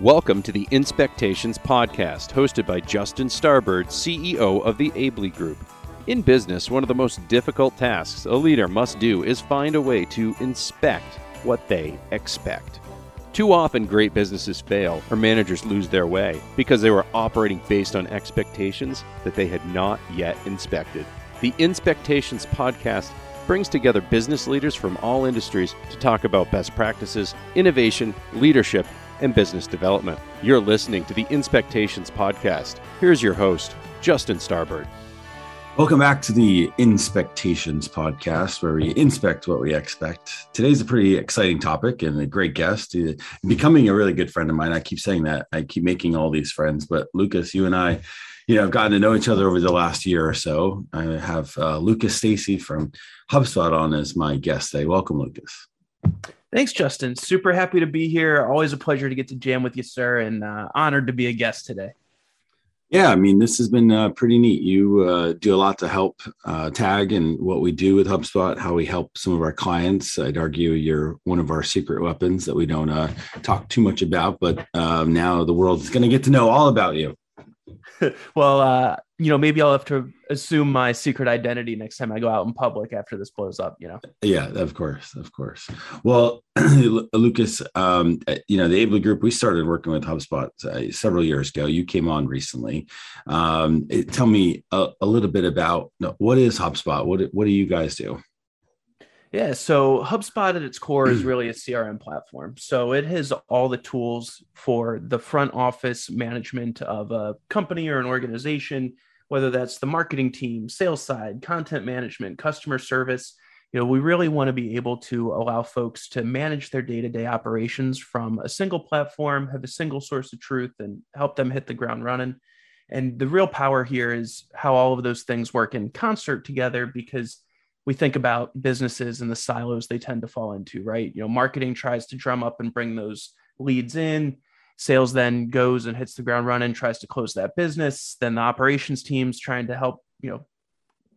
Welcome to the Inspectations Podcast, hosted by Justin Starbird, CEO of the Aebli Group. In business, one of the most difficult tasks a leader must do is find a way to inspect what they expect. Too often, great businesses fail or managers lose their way because they were operating based on expectations that they had not yet inspected. The Inspectations Podcast brings together business leaders from all industries to talk about best practices, innovation, leadership, and business development. You're listening to the Inspectations Podcast. Here's your host, Justin Starbird. Welcome back to the Inspectations podcast, where we inspect what we expect. Today's a pretty exciting topic and a great guest, uh, becoming a really good friend of mine. I keep saying that. I keep making all these friends, but Lucas, you and I, you know, have gotten to know each other over the last year or so. I have uh, Lucas Stacey from HubSpot on as my guest today. Welcome, Lucas. Thanks, Justin. Super happy to be here. Always a pleasure to get to jam with you, sir, and uh, honored to be a guest today. Yeah, I mean, this has been uh, pretty neat. You uh, do a lot to help uh, Tag and what we do with HubSpot, how we help some of our clients. I'd argue you're one of our secret weapons that we don't uh, talk too much about, but um, now the world is going to get to know all about you. well, uh, you know, maybe I'll have to assume my secret identity next time I go out in public after this blows up. You know. Yeah, of course, of course. Well, Lucas, um, you know, the Aebli Group, we started working with HubSpot uh, several years ago. You came on recently. Um, tell me a, a, little bit about what is HubSpot. What what do you guys do? Yeah, so HubSpot at its core is really a CRM platform. So it has all the tools for the front office management of a company or an organization, whether that's the marketing team, sales side, content management, customer service. You know, we really want to be able to allow folks to manage their day-to-day operations from a single platform, have a single source of truth and help them hit the ground running. And the real power here is how all of those things work in concert together because we think about businesses and the silos they tend to fall into, right? You know, marketing tries to drum up and bring those leads in. Sales then goes and hits the ground running, tries to close that business. Then the operations team's trying to help, you know,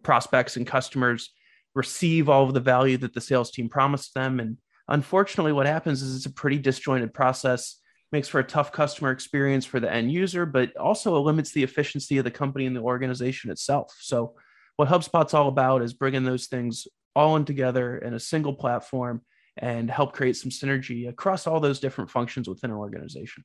prospects and customers receive all of the value that the sales team promised them. And unfortunately, what happens is it's a pretty disjointed process, makes for a tough customer experience for the end user, but also limits the efficiency of the company and the organization itself. So what HubSpot's all about is bringing those things all in together in a single platform and help create some synergy across all those different functions within an organization.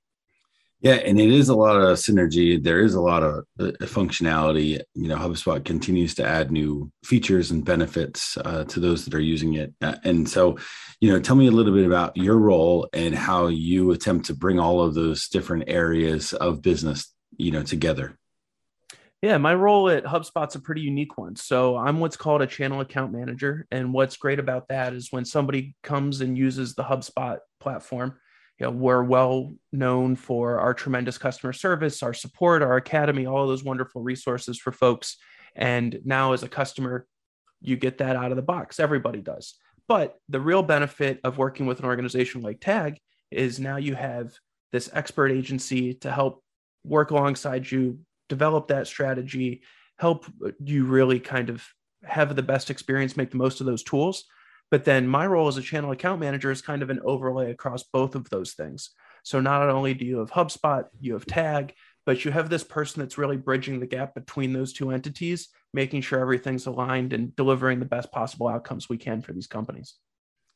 Yeah, and it is a lot of synergy. There is a lot of uh, functionality. You know, HubSpot continues to add new features and benefits uh, to those that are using it. Uh, and so, you know, tell me a little bit about your role and how you attempt to bring all of those different areas of business, you know, together. Yeah, my role at HubSpot's a pretty unique one. So I'm what's called a channel account manager. And what's great about that is when somebody comes and uses the HubSpot platform, you know, we're well known for our tremendous customer service, our support, our academy, all those wonderful resources for folks. And now as a customer, you get that out of the box. Everybody does. But the real benefit of working with an organization like Tag is now you have this expert agency to help work alongside you develop that strategy, help you really kind of have the best experience, make the most of those tools. But then my role as a channel account manager is kind of an overlay across both of those things. So not only do you have HubSpot, you have Tag, but you have this person that's really bridging the gap between those two entities, making sure everything's aligned and delivering the best possible outcomes we can for these companies.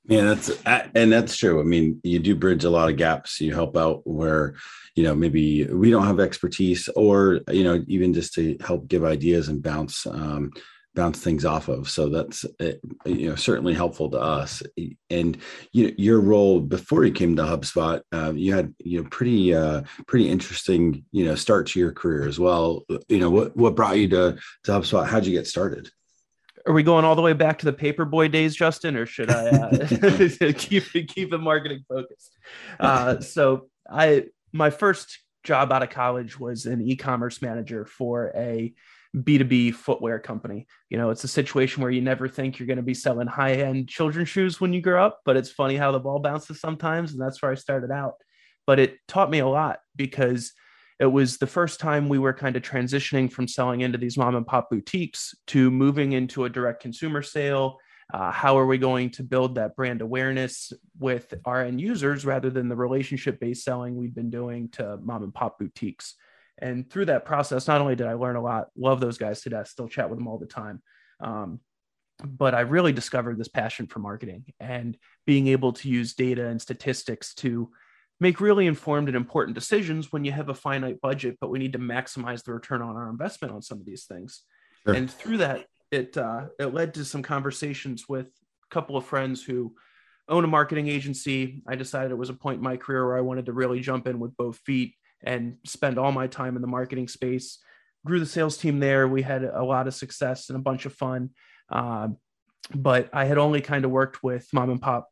Yeah, that's and that's true. I mean, you do bridge a lot of gaps. You help out where, you know, maybe we don't have expertise, or you know, even just to help give ideas and bounce um, bounce things off of. So that's eh, you know certainly helpful to us. And you your role before you came to HubSpot, uh, you had you know pretty uh, pretty interesting you know start to your career as well. You know what what brought you to to HubSpot? How'd you get started? Are we going all the way back to the paperboy days, Justin, or should I uh, keep keep it marketing focused? Uh, so I my first job out of college was an e-commerce manager for a B2B footwear company. You know, it's a situation where you never think you're going to be selling high-end children's shoes when you grow up, but it's funny how the ball bounces sometimes, and that's where I started out. But it taught me a lot because it was the first time we were kind of transitioning from selling into these mom and pop boutiques to moving into a direct consumer sale Uh, how are we going to build that brand awareness with our end users rather than the relationship based selling we've been doing to mom and pop boutiques? And through that process, not only did I learn a lot, love those guys to death, still chat with them all the time. Um, but I really discovered this passion for marketing and being able to use data and statistics to make really informed and important decisions when you have a finite budget, but we need to maximize the return on our investment on some of these things. Sure. And through that, it uh, it led to some conversations with a couple of friends who own a marketing agency. I decided it was a point in my career where I wanted to really jump in with both feet and spend all my time in the marketing space. Grew the sales team there. We had a lot of success and a bunch of fun. Uh, but I had only kind of worked with mom and pop,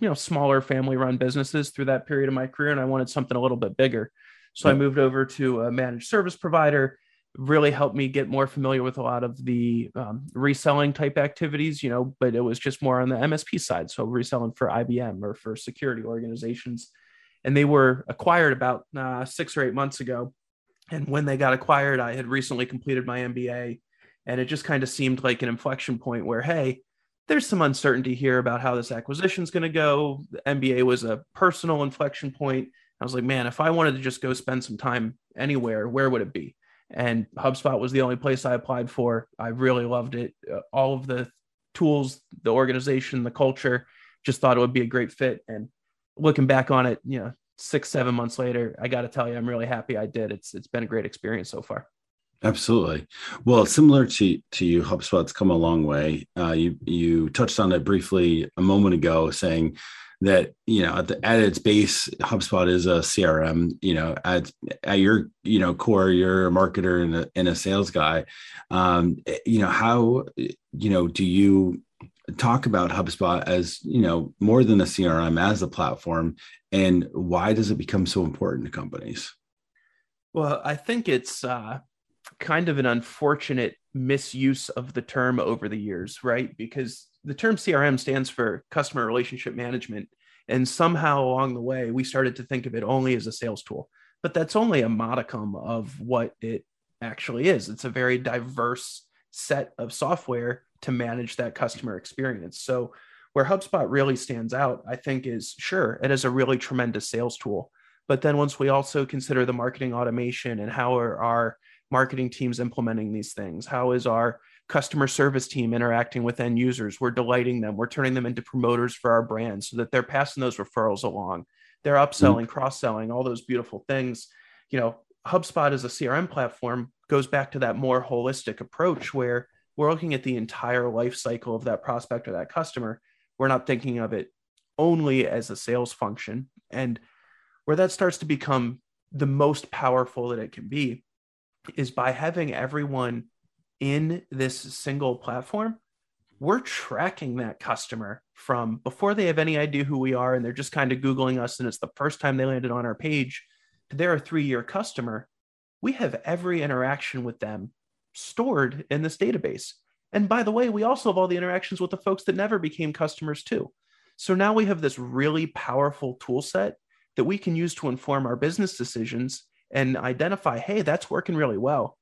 you know, smaller family run businesses through that period of my career, and I wanted something a little bit bigger. So I moved over to a managed service provider really helped me get more familiar with a lot of the um, reselling type activities, you know, but it was just more on the MSP side. So reselling for IBM or for security organizations. And they were acquired about uh, six or eight months ago. And when they got acquired, I had recently completed my MBA. And it just kind of seemed like an inflection point where, hey, there's some uncertainty here about how this acquisition is going to go. The MBA was a personal inflection point. I was like, man, if I wanted to just go spend some time anywhere, where would it be? and HubSpot was the only place I applied for. I really loved it. Uh, all of the tools, the organization, the culture, just thought it would be a great fit. And looking back on it, you know, six, seven months later, I got to tell you, I'm really happy I did. It's it's been a great experience so far. Absolutely. Well, similar to to you, HubSpot's come a long way. Uh, you you touched on it briefly a moment ago, saying that you know at, the, at its base hubspot is a crm you know at, at your you know core you're a marketer and a, and a sales guy um, you know how you know do you talk about hubspot as you know more than a crm as a platform and why does it become so important to companies well i think it's uh, kind of an unfortunate misuse of the term over the years right because the term CRM stands for customer relationship management. And somehow along the way, we started to think of it only as a sales tool. But that's only a modicum of what it actually is. It's a very diverse set of software to manage that customer experience. So, where HubSpot really stands out, I think, is sure, it is a really tremendous sales tool. But then once we also consider the marketing automation and how are our marketing teams implementing these things, how is our customer service team interacting with end users. We're delighting them. We're turning them into promoters for our brand so that they're passing those referrals along. They're upselling, mm-hmm. cross selling, all those beautiful things. You know, HubSpot as a CRM platform goes back to that more holistic approach where we're looking at the entire life cycle of that prospect or that customer. We're not thinking of it only as a sales function. And where that starts to become the most powerful that it can be is by having everyone in this single platform, we're tracking that customer from before they have any idea who we are and they're just kind of Googling us and it's the first time they landed on our page to they're a three year customer. We have every interaction with them stored in this database. And by the way, we also have all the interactions with the folks that never became customers too. So now we have this really powerful tool set that we can use to inform our business decisions and identify, hey, that's working really well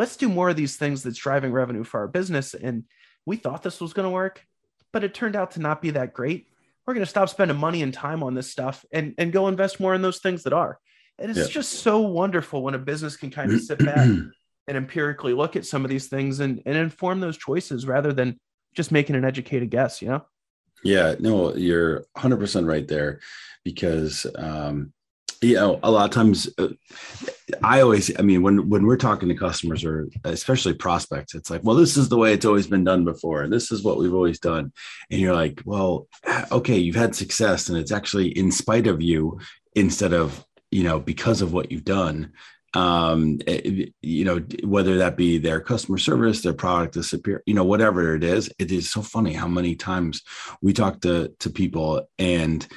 let's do more of these things that's driving revenue for our business. And we thought this was going to work, but it turned out to not be that great. We're going to stop spending money and time on this stuff and, and go invest more in those things that are. And it's yeah. just so wonderful when a business can kind of sit back and empirically look at some of these things and, and inform those choices rather than just making an educated guess, you know? Yeah, no, you're 100% right there because um, you know a lot of times uh, i always i mean when when we're talking to customers or especially prospects it's like well this is the way it's always been done before. And this is what we've always done. And you're like well okay you've had success and it's actually in spite of you instead of you know because of what you've done. Um it, eh, you know whether that be their customer service their product is superior you know whatever it is it is so funny how many times we talk to to people and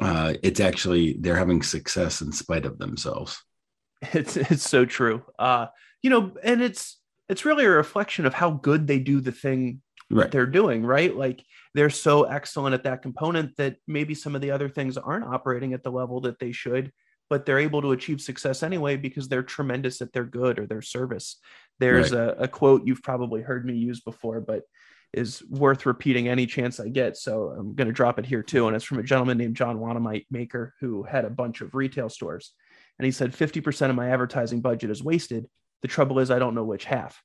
uh, it's actually they're having success in spite of themselves. It's it's so true. Uh, you know, and it's it's really a reflection of how good they do the thing right. they're doing, right? Like they're so excellent at that component that maybe some of the other things aren't operating at the level that they should, but they're able to achieve success anyway because they're tremendous at their good or their service. There's right. a, a quote you've probably heard me use before, but is worth repeating any chance I get. So I'm going to drop it here too. And it's from a gentleman named John Wanamaker Maker who had a bunch of retail stores. And he said 50% of my advertising budget is wasted. The trouble is, I don't know which half.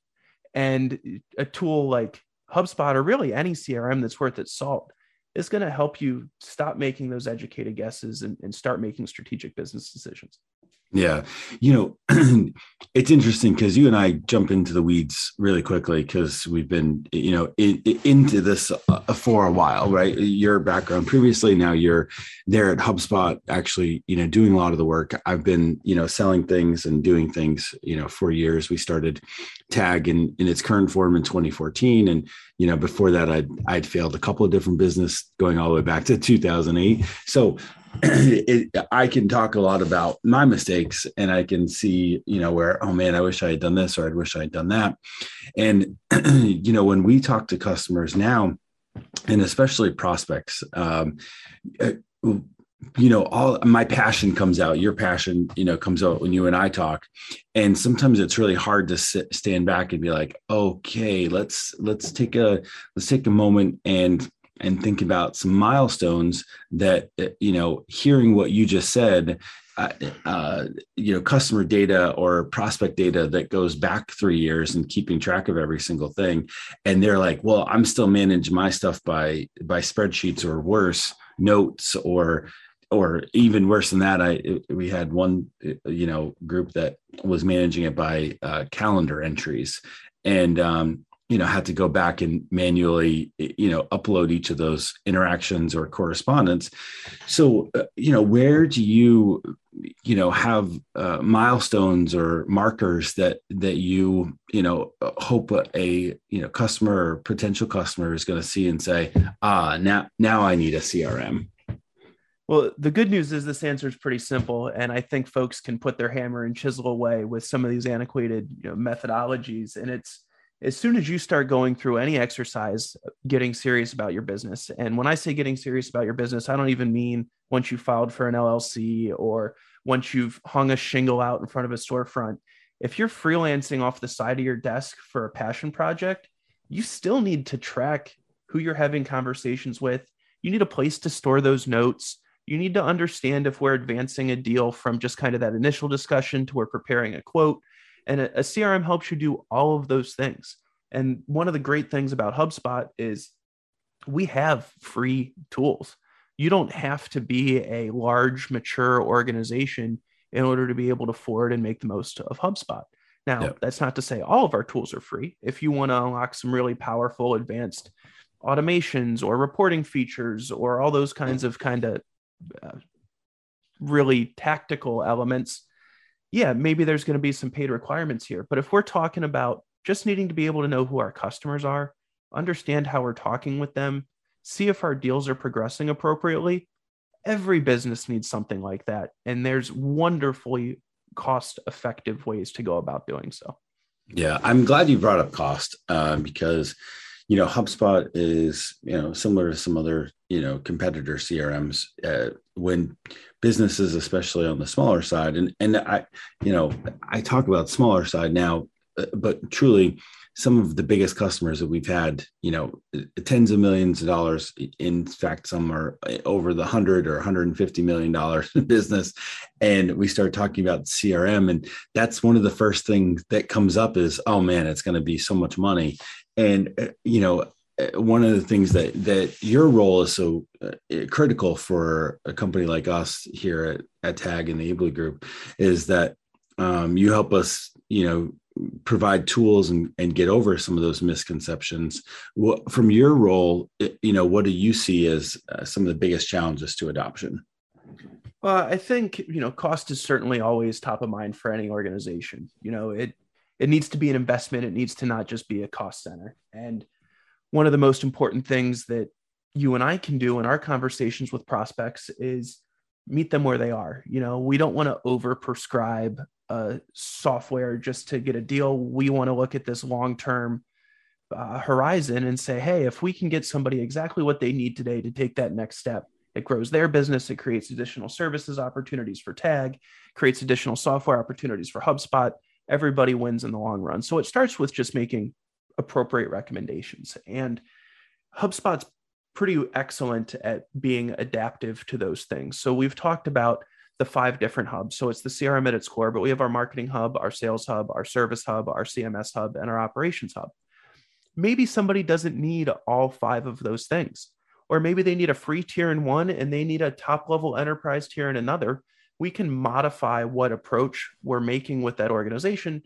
And a tool like HubSpot or really any CRM that's worth its salt is going to help you stop making those educated guesses and, and start making strategic business decisions. Yeah. You know, it's interesting because you and I jump into the weeds really quickly because we've been, you know, in, into this uh, for a while, right? Your background previously, now you're there at HubSpot, actually, you know, doing a lot of the work. I've been, you know, selling things and doing things, you know, for years. We started Tag in, in its current form in 2014. And, you know, before that, I'd, I'd failed a couple of different business going all the way back to 2008. So it, I can talk a lot about my mistakes and I can see, you know, where, oh man, I wish I had done this or I wish I had done that. And, you know, when we talk to customers now, and especially prospects, um, uh, you know, all my passion comes out, your passion, you know, comes out when you and I talk. And sometimes it's really hard to sit, stand back and be like, okay, let's, let's take a, let's take a moment and and think about some milestones that uh, you know hearing what you just said uh, uh, you know customer data or prospect data that goes back three years and keeping track of every single thing. And they're like well i'm still managing my stuff by by spreadsheets or worse notes or or even worse than that. I we had one you know group that was managing it by uh, calendar entries. And um, you know had to go back and manually you know upload each of those interactions or correspondence so uh, you know where do you you know have uh, milestones or markers that that you you know hope a you know customer or potential customer is going to see and say ah now now i need a crm well, the good news is this answer is pretty simple, and I think folks can put their hammer and chisel away with some of these antiquated you know, methodologies. And it's as soon as you start going through any exercise, uh, getting serious about your business. And when I say getting serious about your business, I don't even mean once you filed for an LLC or once you've hung a shingle out in front of a storefront. If you're freelancing off the side of your desk for a passion project, you still need to track who you're having conversations with. You need a place to store those notes. You need to understand if we're advancing a deal from just kind of that initial discussion to we're preparing a quote and a, a CRM helps you do all of those things. And one of the great things about HubSpot is we have free tools. You don't have to be a large, mature organization in order to be able to afford and make the most of HubSpot. Now, that's not to say all of our tools are free. If you want to unlock some really powerful, advanced automations or reporting features or all those kinds of kind of uh, really tactical elements, yeah, maybe there's going to be some paid requirements here. But if we're talking about just needing to be able to know who our customers are, understand how we're talking with them, see if our deals are progressing appropriately, every business needs something like that. And there's wonderfully cost effective ways to go about doing so. Yeah, I'm glad you brought up cost uh, because you know HubSpot is you know similar to some other you know competitor CRMs. Uh, when businesses, especially on the smaller side, and and I, you know, I talk about smaller side now, uh, but truly, some of the biggest customers that we've had, you know, tens of millions of dollars. In fact, some are over the hundred or 150 million dollars in business. And we start talking about CRM, and that's one of the first things that comes up is, oh man, it's going to be so much money. And uh, you know, uh, one of the things that that your role is so uh, critical for a company like us here at, at Tag and the Aebli Group is that um, you help us, you know, provide tools and, and get over some of those misconceptions. What, from your role, you know, what do you see as uh, some of the biggest challenges to adoption? Well, I think you know, cost is certainly always top of mind for any organization. You know, it it needs to be an investment. It needs to not just be a cost center. And one of the most important things that you and I can do in our conversations with prospects is meet them where they are. You know, we don't want to over prescribe software just to get a deal. We want to look at this long term uh, horizon and say, hey, if we can get somebody exactly what they need today to take that next step, it grows their business. It creates additional services opportunities for Tag, creates additional software opportunities for HubSpot. Everybody wins in the long run. So it starts with just making appropriate recommendations. And HubSpot's pretty excellent at being adaptive to those things. So we've talked about the five different hubs. So it's the CRM at its core, but we have our marketing hub, our sales hub, our service hub, our CMS hub, and our operations hub. Maybe somebody doesn't need all five of those things, or maybe they need a free tier in one and they need a top level enterprise tier in another. We can modify what approach we're making with that organization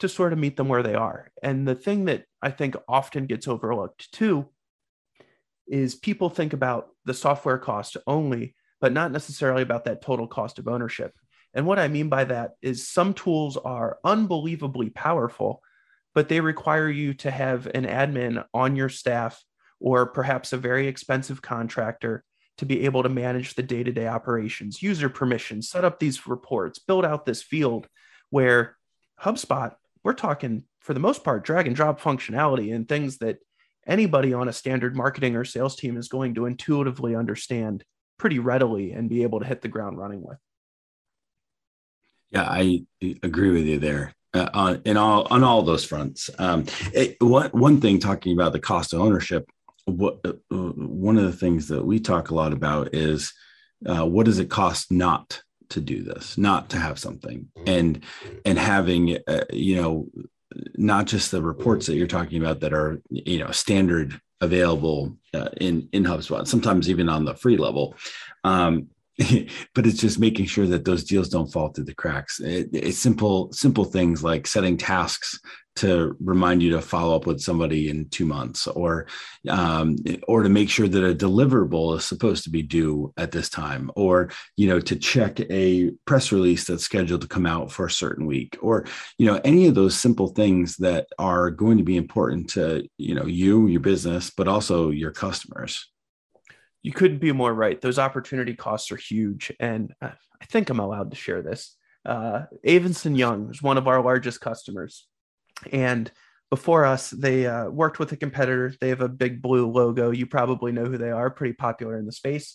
to sort of meet them where they are. And the thing that I think often gets overlooked too is people think about the software cost only, but not necessarily about that total cost of ownership. And what I mean by that is some tools are unbelievably powerful, but they require you to have an admin on your staff or perhaps a very expensive contractor to be able to manage the day to day operations, user permissions, set up these reports, build out this field where HubSpot, we're talking for the most part drag and drop functionality and things that anybody on a standard marketing or sales team is going to intuitively understand pretty readily and be able to hit the ground running with. Yeah, I agree with you there. Uh, on in all on all those fronts. Um, it, one one thing talking about the cost of ownership, what uh, one of the things that we talk a lot about is uh, what does it cost not to do this, not to have something, mm-hmm. and and having uh, you know not just the reports that you're talking about that are you know standard available uh, in in HubSpot, sometimes even on the free level. Um, but it's just making sure that those deals don't fall through the cracks. It, it's simple, simple things like setting tasks to remind you to follow up with somebody in two months, or um, or to make sure that a deliverable is supposed to be due at this time, or you know to check a press release that's scheduled to come out for a certain week, or you know any of those simple things that are going to be important to you know you, your business, but also your customers you couldn't be more right. Those opportunity costs are huge. And I think I'm allowed to share this. Uh, Young is one of our largest customers. And before us, they uh, worked with a competitor. They have a big blue logo. You probably know who they are, pretty popular in the space.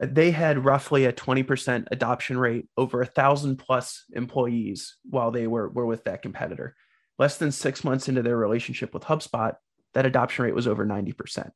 They had roughly a 20% adoption rate over a thousand plus employees while they were, were with that competitor. Less than six months into their relationship with HubSpot, that adoption rate was over 90%.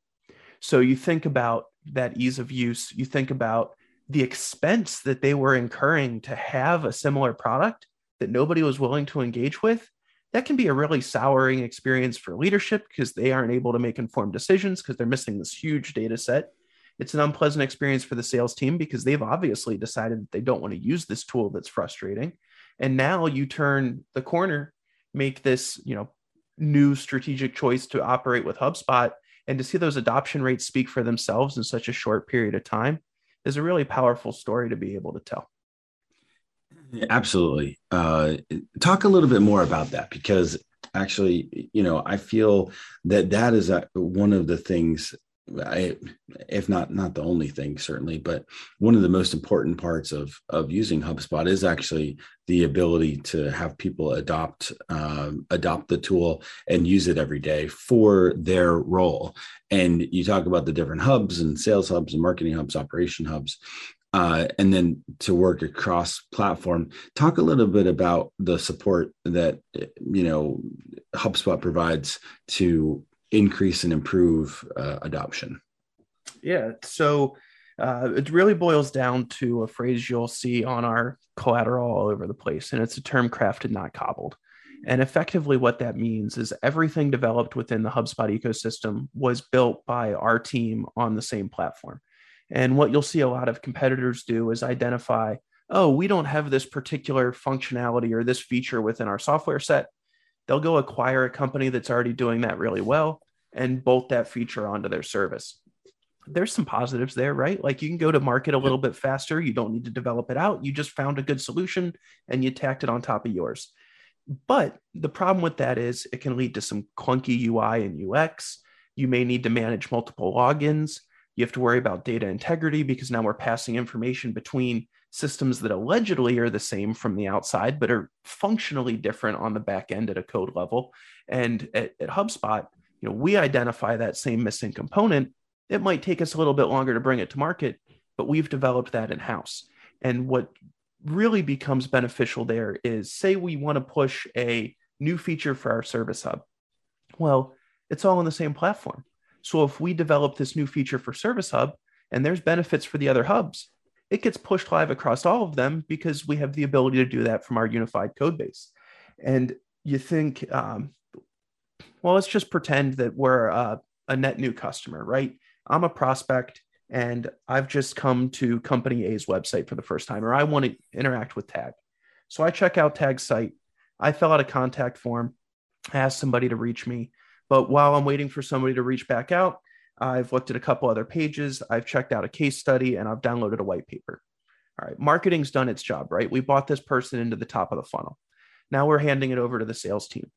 So you think about that ease of use, you think about the expense that they were incurring to have a similar product that nobody was willing to engage with. That can be a really souring experience for leadership because they aren't able to make informed decisions because they're missing this huge data set. It's an unpleasant experience for the sales team because they've obviously decided that they don't want to use this tool that's frustrating. And now you turn the corner, make this, you know, new strategic choice to operate with HubSpot and to see those adoption rates speak for themselves in such a short period of time is a really powerful story to be able to tell. Absolutely. Uh, talk a little bit more about that because actually, you know, I feel that that is a, one of the things I, if not not the only thing certainly but one of the most important parts of of using hubspot is actually the ability to have people adopt um, adopt the tool and use it every day for their role. And you talk about the different hubs and sales hubs and marketing hubs operation hubs uh, and then to work across platform. Talk a little bit about the support that you know hubspot provides to increase and improve uh, adoption? Yeah. So uh, it really boils down to a phrase you'll see on our collateral all over the place, and it's a term crafted, not cobbled. And effectively, what that means is everything developed within the HubSpot ecosystem was built by our team on the same platform. And what you'll see a lot of competitors do is identify, oh, we don't have this particular functionality or this feature within our software set they'll go acquire a company that's already doing that really well and bolt that feature onto their service. There's some positives there, right? Like you can go to market a little bit faster. You don't need to develop it out. You just found a good solution and you tacked it on top of yours. But the problem with that is it can lead to some clunky UI and UX. You may need to manage multiple logins. You have to worry about data integrity because now we're passing information between systems that allegedly are the same from the outside, but are functionally different on the back end at a code level. And at, at HubSpot, you know, we identify that same missing component. It might take us a little bit longer to bring it to market, but we've developed that in house. And what really becomes beneficial there is say we want to push a new feature for our service hub. Well, it's all on the same platform. So if we develop this new feature for Service Hub and there's benefits for the other hubs, it gets pushed live across all of them because we have the ability to do that from our unified code base. And you think, um, well, let's just pretend that we're a net new customer, right? I'm a prospect and I've just come to company A's website for the first time, or I want to interact with Tag. So I check out Tag's site. I fill out a contact form, I ask somebody to reach me. But while I'm waiting for somebody to reach back out, I've looked at a couple other pages, I've checked out a case study, and I've downloaded a white paper. All right, marketing's done its job, right? We bought this person into the top of the funnel. Now we're handing it over to the sales team.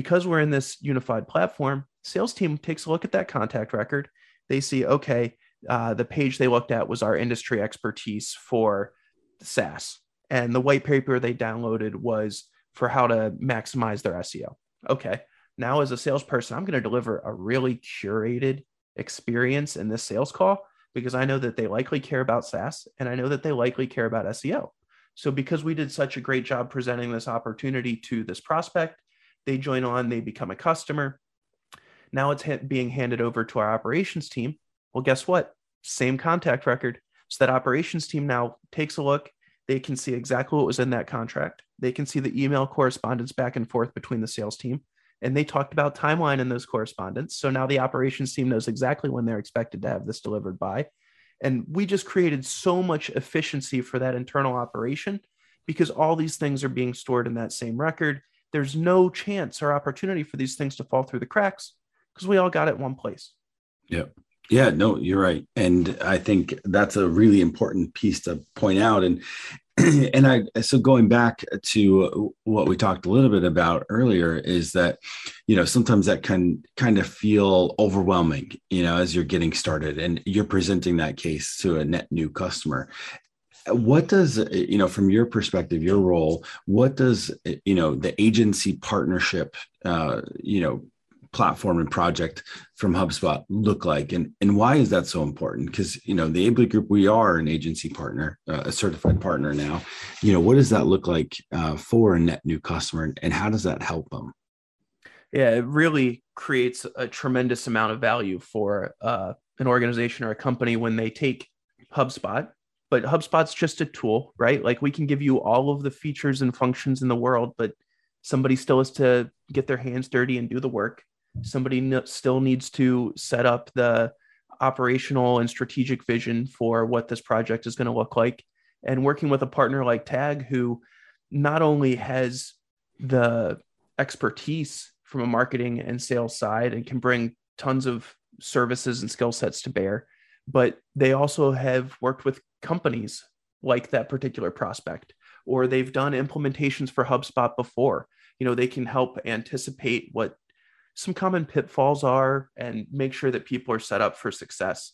Because we're in this unified platform, sales team takes a look at that contact record. They see, okay, uh, the page they looked at was our industry expertise for SaaS. And the white paper they downloaded was for how to maximize their SEO. Okay. Now, as a salesperson, I'm going to deliver a really curated experience in this sales call because I know that they likely care about SaaS and I know that they likely care about SEO. So, because we did such a great job presenting this opportunity to this prospect, they join on, they become a customer. Now it's ha- being handed over to our operations team. Well, guess what? Same contact record. So, that operations team now takes a look. They can see exactly what was in that contract. They can see the email correspondence back and forth between the sales team and they talked about timeline in those correspondence. So now the operations team knows exactly when they're expected to have this delivered by. And we just created so much efficiency for that internal operation because all these things are being stored in that same record. There's no chance or opportunity for these things to fall through the cracks because we all got it one place. Yeah. Yeah, no, you're right. And I think that's a really important piece to point out. And and I so going back to what we talked a little bit about earlier is that you know sometimes that can kind of feel overwhelming you know as you're getting started and you're presenting that case to a net new customer what does you know from your perspective your role what does you know the agency partnership uh, you know platform and project from HubSpot look like, and and why is that so important? Because you know the Aebli Group, we are an agency partner, uh, a certified partner now. You know, what does that look like uh, for a net new customer, and how does that help them? Yeah, it really creates a tremendous amount of value for uh, an organization or a company when they take HubSpot. But HubSpot's just a tool, right? Like we can give you all of the features and functions in the world, but somebody still has to get their hands dirty and do the work somebody still needs to set up the operational and strategic vision for what this project is going to look like and working with a partner like tag who not only has the expertise from a marketing and sales side and can bring tons of services and skill sets to bear but they also have worked with companies like that particular prospect or they've done implementations for HubSpot before you know they can help anticipate what some common pitfalls are and make sure that people are set up for success.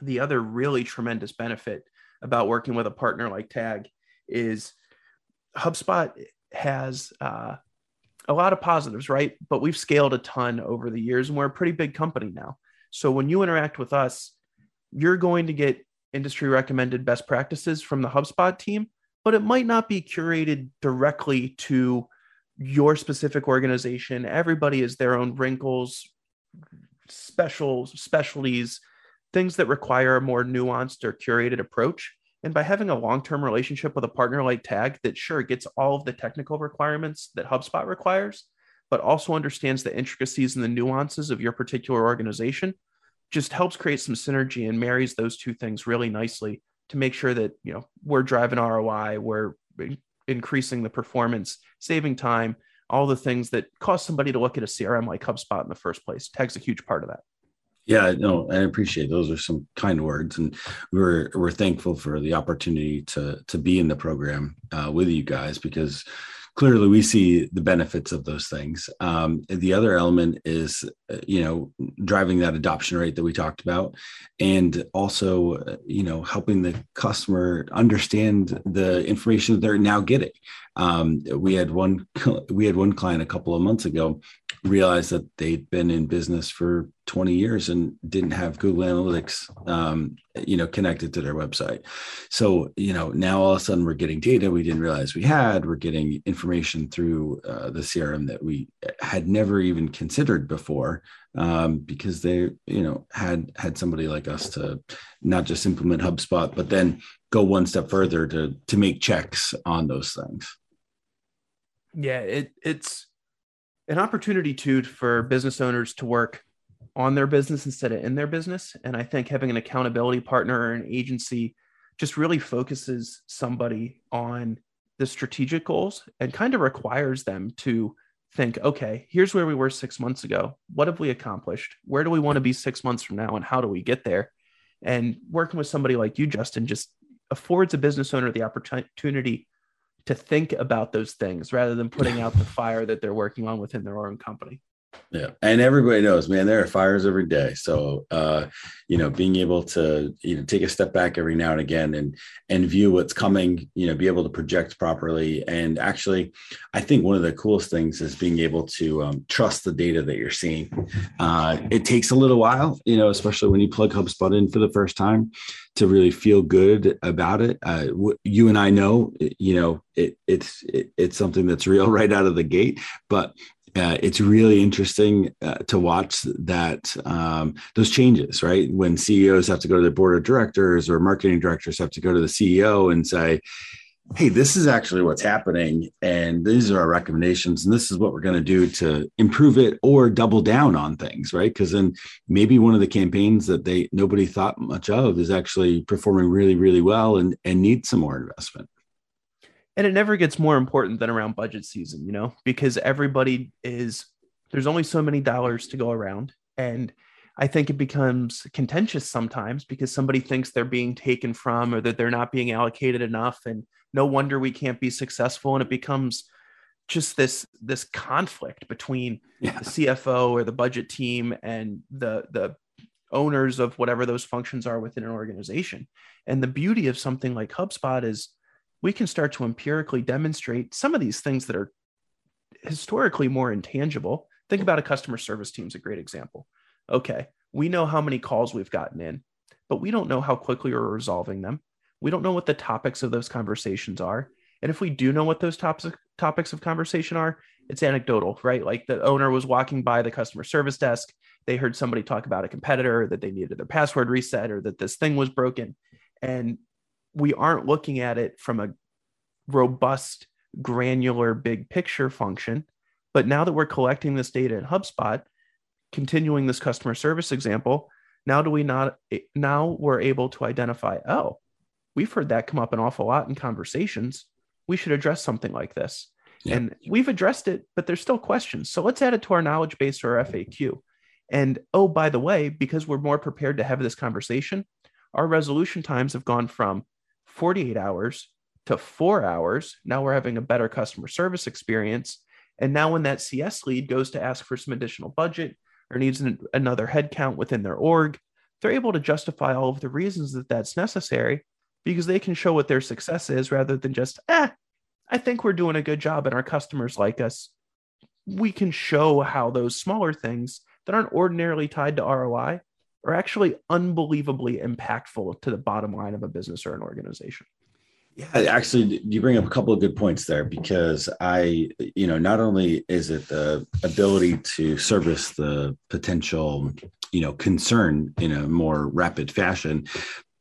The other really tremendous benefit about working with a partner like Tag is HubSpot has uh, a lot of positives, right? But we've scaled a ton over the years and we're a pretty big company now. So when you interact with us, you're going to get industry recommended best practices from the HubSpot team, but it might not be curated directly to your specific organization. Everybody has their own wrinkles, special specialties, things that require a more nuanced or curated approach. And by having a long term relationship with a partner like Tag that sure gets all of the technical requirements that HubSpot requires, but also understands the intricacies and the nuances of your particular organization, just helps create some synergy and marries those two things really nicely to make sure that you know we're driving ROI, we're increasing the performance, saving time, all the things that cause somebody to look at a CRM like HubSpot in the first place. Tag's a huge part of that. Yeah, no, I appreciate those are some kind words, and we're we're thankful for the opportunity to to be in the program uh, with you guys because clearly we see the benefits of those things. Um, the other element is, uh, you know, driving that adoption rate that we talked about, and also, uh, you know, helping the customer understand the information that they're now getting. Um, we had one we had one client a couple of months ago realize that they'd been in business for 20 years and didn't have Google Analytics, um, you know, connected to their website. So, you know, now all of a sudden we're getting data we didn't realize we had. We're getting information through uh, the CRM that we had never even considered before, um, because they, you know, had had somebody like us to not just implement HubSpot, but then go one step further to to make checks on those things. Yeah, it it's an opportunity too for business owners to work on their business instead of in their business. And I think having an accountability partner or an agency just really focuses somebody on the strategic goals and kind of requires them to think, okay, here's where we were six months ago. What have we accomplished? Where do we want to be six months from now? And how do we get there? And working with somebody like you, Justin, just affords a business owner the opportunity to think about those things rather than putting out the fire that they're working on within their own company. Yeah. And everybody knows, man, there are fires every day. So, uh, you know, being able to, you know, take a step back every now and again and, and view what's coming, you know, be able to project properly. And actually, I think one of the coolest things is being able to um, trust the data that you're seeing. Uh, it takes a little while, you know, especially when you plug HubSpot in for the first time to really feel good about it. Uh, you and I know, you know, it, it's it, it's something that's real right out of the gate. But uh, it's really interesting uh, to watch that um, those changes, right? When CEOs have to go to their board of directors or marketing directors have to go to the CEO and say, hey, this is actually what's happening, and these are our recommendations, and this is what we're going to do to improve it or double down on things, right? Because then maybe one of the campaigns that they nobody thought much of is actually performing really, really well and and needs some more investment and it never gets more important than around budget season you know because everybody is there's only so many dollars to go around. And i think it becomes contentious sometimes because somebody thinks they're being taken from or that they're not being allocated enough. And no wonder we can't be successful. And it becomes just this this conflict between yeah. the cfo or the budget team and the the owners of whatever those functions are within an organization. And the beauty of something like hubspot is we can start to empirically demonstrate some of these things that are historically more intangible. Think about a customer service team is a great example. Okay, we know how many calls we've gotten in, but we don't know how quickly we're resolving them. We don't know what the topics of those conversations are. And if we do know what those topics topics of conversation are, it's anecdotal, right? Like the owner was walking by the customer service desk, they heard somebody talk about a competitor that they needed their password reset or that this thing was broken. And we aren't looking at it from a robust, granular, big picture function. But now that we're collecting this data at HubSpot, continuing this customer service example, now do we not now we're able to identify, oh, we've heard that come up an awful lot in conversations. We should address something like this. Yeah. And we've addressed it, but there's still questions. So let's add it to our knowledge base or our FAQ. And oh, by the way, because we're more prepared to have this conversation, our resolution times have gone from 48 hours to four hours. Now we're having a better customer service experience. And now, when that CS lead goes to ask for some additional budget or needs an, another headcount within their org, they're able to justify all of the reasons that that's necessary because they can show what their success is rather than just, eh, I think we're doing a good job and our customers like us. We can show how those smaller things that aren't ordinarily tied to ROI are actually unbelievably impactful to the bottom line of a business or an organization. Yeah, actually, you bring up a couple of good points there because I, you know, not only is it the ability to service the potential, you know, concern in a more rapid fashion,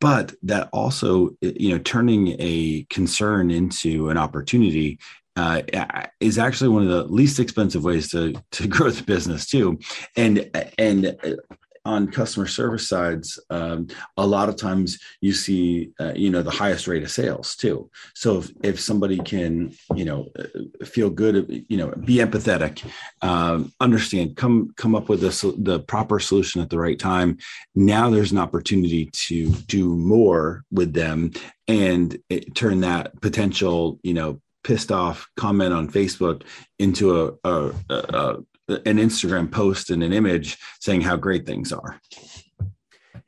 but that also, you know, turning a concern into an opportunity uh, is actually one of the least expensive ways to to grow the business too, and and on customer service sides, um, a lot of times you see, uh, you know, the highest rate of sales too. So if, if somebody can, you know, uh, feel good, you know, be empathetic, um, understand, come come up with the the proper solution at the right time. Now there's an opportunity to do more with them and it, turn that potential, you know, pissed off comment on Facebook into a, a, a, an Instagram post and an image saying how great things are.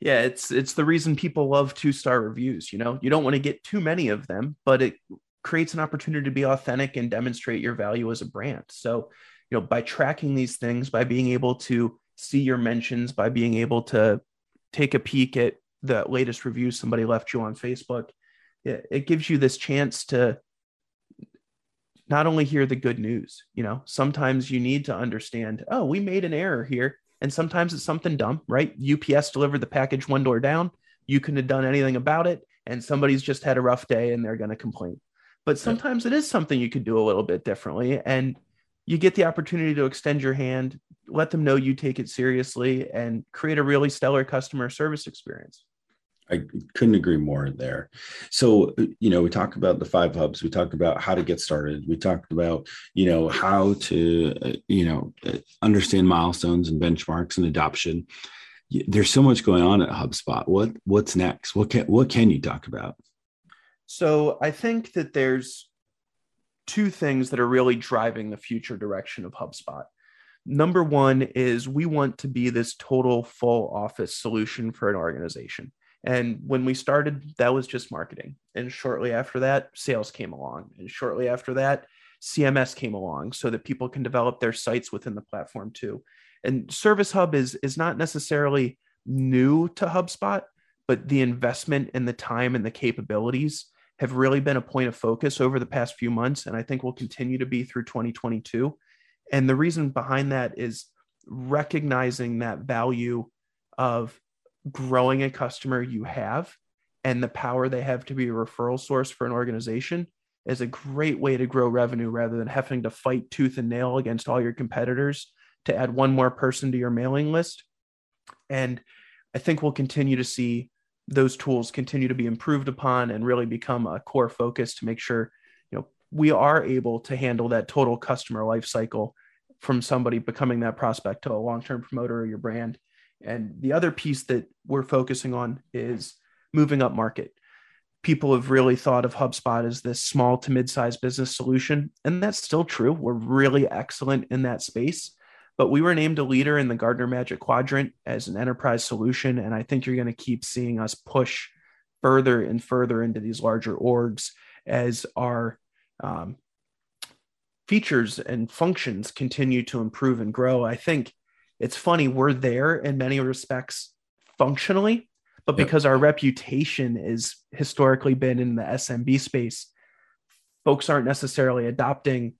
Yeah, it's it's the reason people love two star reviews. You know, you don't want to get too many of them, but it creates an opportunity to be authentic and demonstrate your value as a brand. So, you know, by tracking these things, by being able to see your mentions, by being able to take a peek at the latest review somebody left you on Facebook, it, it gives you this chance to not only hear the good news, you know, sometimes you need to understand, oh, we made an error here. And sometimes it's something dumb, right? UPS delivered the package one door down. You couldn't have done anything about it. And somebody's just had a rough day and they're going to complain. But sometimes it is something you could do a little bit differently. And you get the opportunity to extend your hand, let them know you take it seriously, and create a really stellar customer service experience. I couldn't agree more there. So, you know, we talked about the five hubs. We talked about how to get started. We talked about, you know, how to, uh, you know, uh, understand milestones and benchmarks and adoption. There's so much going on at HubSpot. What what's next? What can what can you talk about? So, I think that there's two things that are really driving the future direction of HubSpot. Number one is we want to be this total full office solution for an organization. And when we started, that was just marketing. And shortly after that, sales came along. And shortly after that, CMS came along so that people can develop their sites within the platform too. And Service Hub is, is not necessarily new to HubSpot, but the investment and the time and the capabilities have really been a point of focus over the past few months. And I think will continue to be through 2022. And the reason behind that is recognizing that value of growing a customer you have and the power they have to be a referral source for an organization is a great way to grow revenue rather than having to fight tooth and nail against all your competitors to add one more person to your mailing list. And I think we'll continue to see those tools continue to be improved upon and really become a core focus to make sure you know we are able to handle that total customer life cycle from somebody becoming that prospect to a long-term promoter of your brand and the other piece that we're focusing on is moving up market. People have really thought of HubSpot as this small to mid-sized business solution, and that's still true. We're really excellent in that space, but we were named a leader in the Gartner Magic Quadrant as an enterprise solution, and I think you're going to keep seeing us push further and further into these larger orgs as our um, features and functions continue to improve and grow. I think it's funny we're there in many respects functionally but because yep. our reputation is historically been in the smb space folks aren't necessarily adopting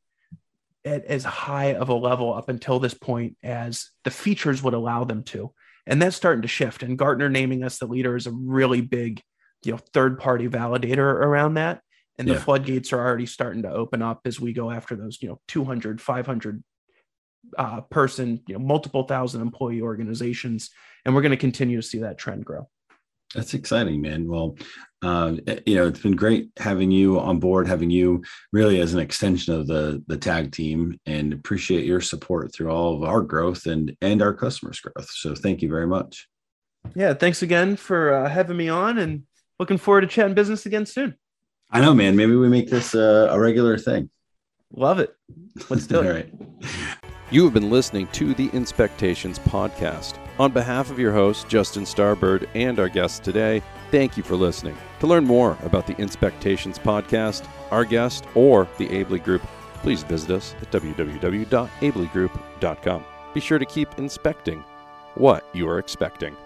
at as high of a level up until this point as the features would allow them to and that's starting to shift and gartner naming us the leader is a really big you know third party validator around that and the yeah. floodgates are already starting to open up as we go after those you know 200 500 uh, person, you know, multiple thousand employee organizations, and we're going to continue to see that trend grow. That's exciting, man. Well, uh, you know, it's been great having you on board, having you really as an extension of the the tag team, and appreciate your support through all of our growth and and our customers' growth. So, thank you very much. Yeah, thanks again for uh, having me on, and looking forward to chatting business again soon. I know, man. Maybe we make this uh, a regular thing. Love it. Let's do it. all right. You have been listening to the Inspectations podcast. On behalf of your host, Justin Starbird, and our guests today, thank you for listening. To learn more about the Inspectations podcast, our guest, or the Aebli Group, please visit us at www.aebligroup.com. Be sure to keep inspecting what you are expecting.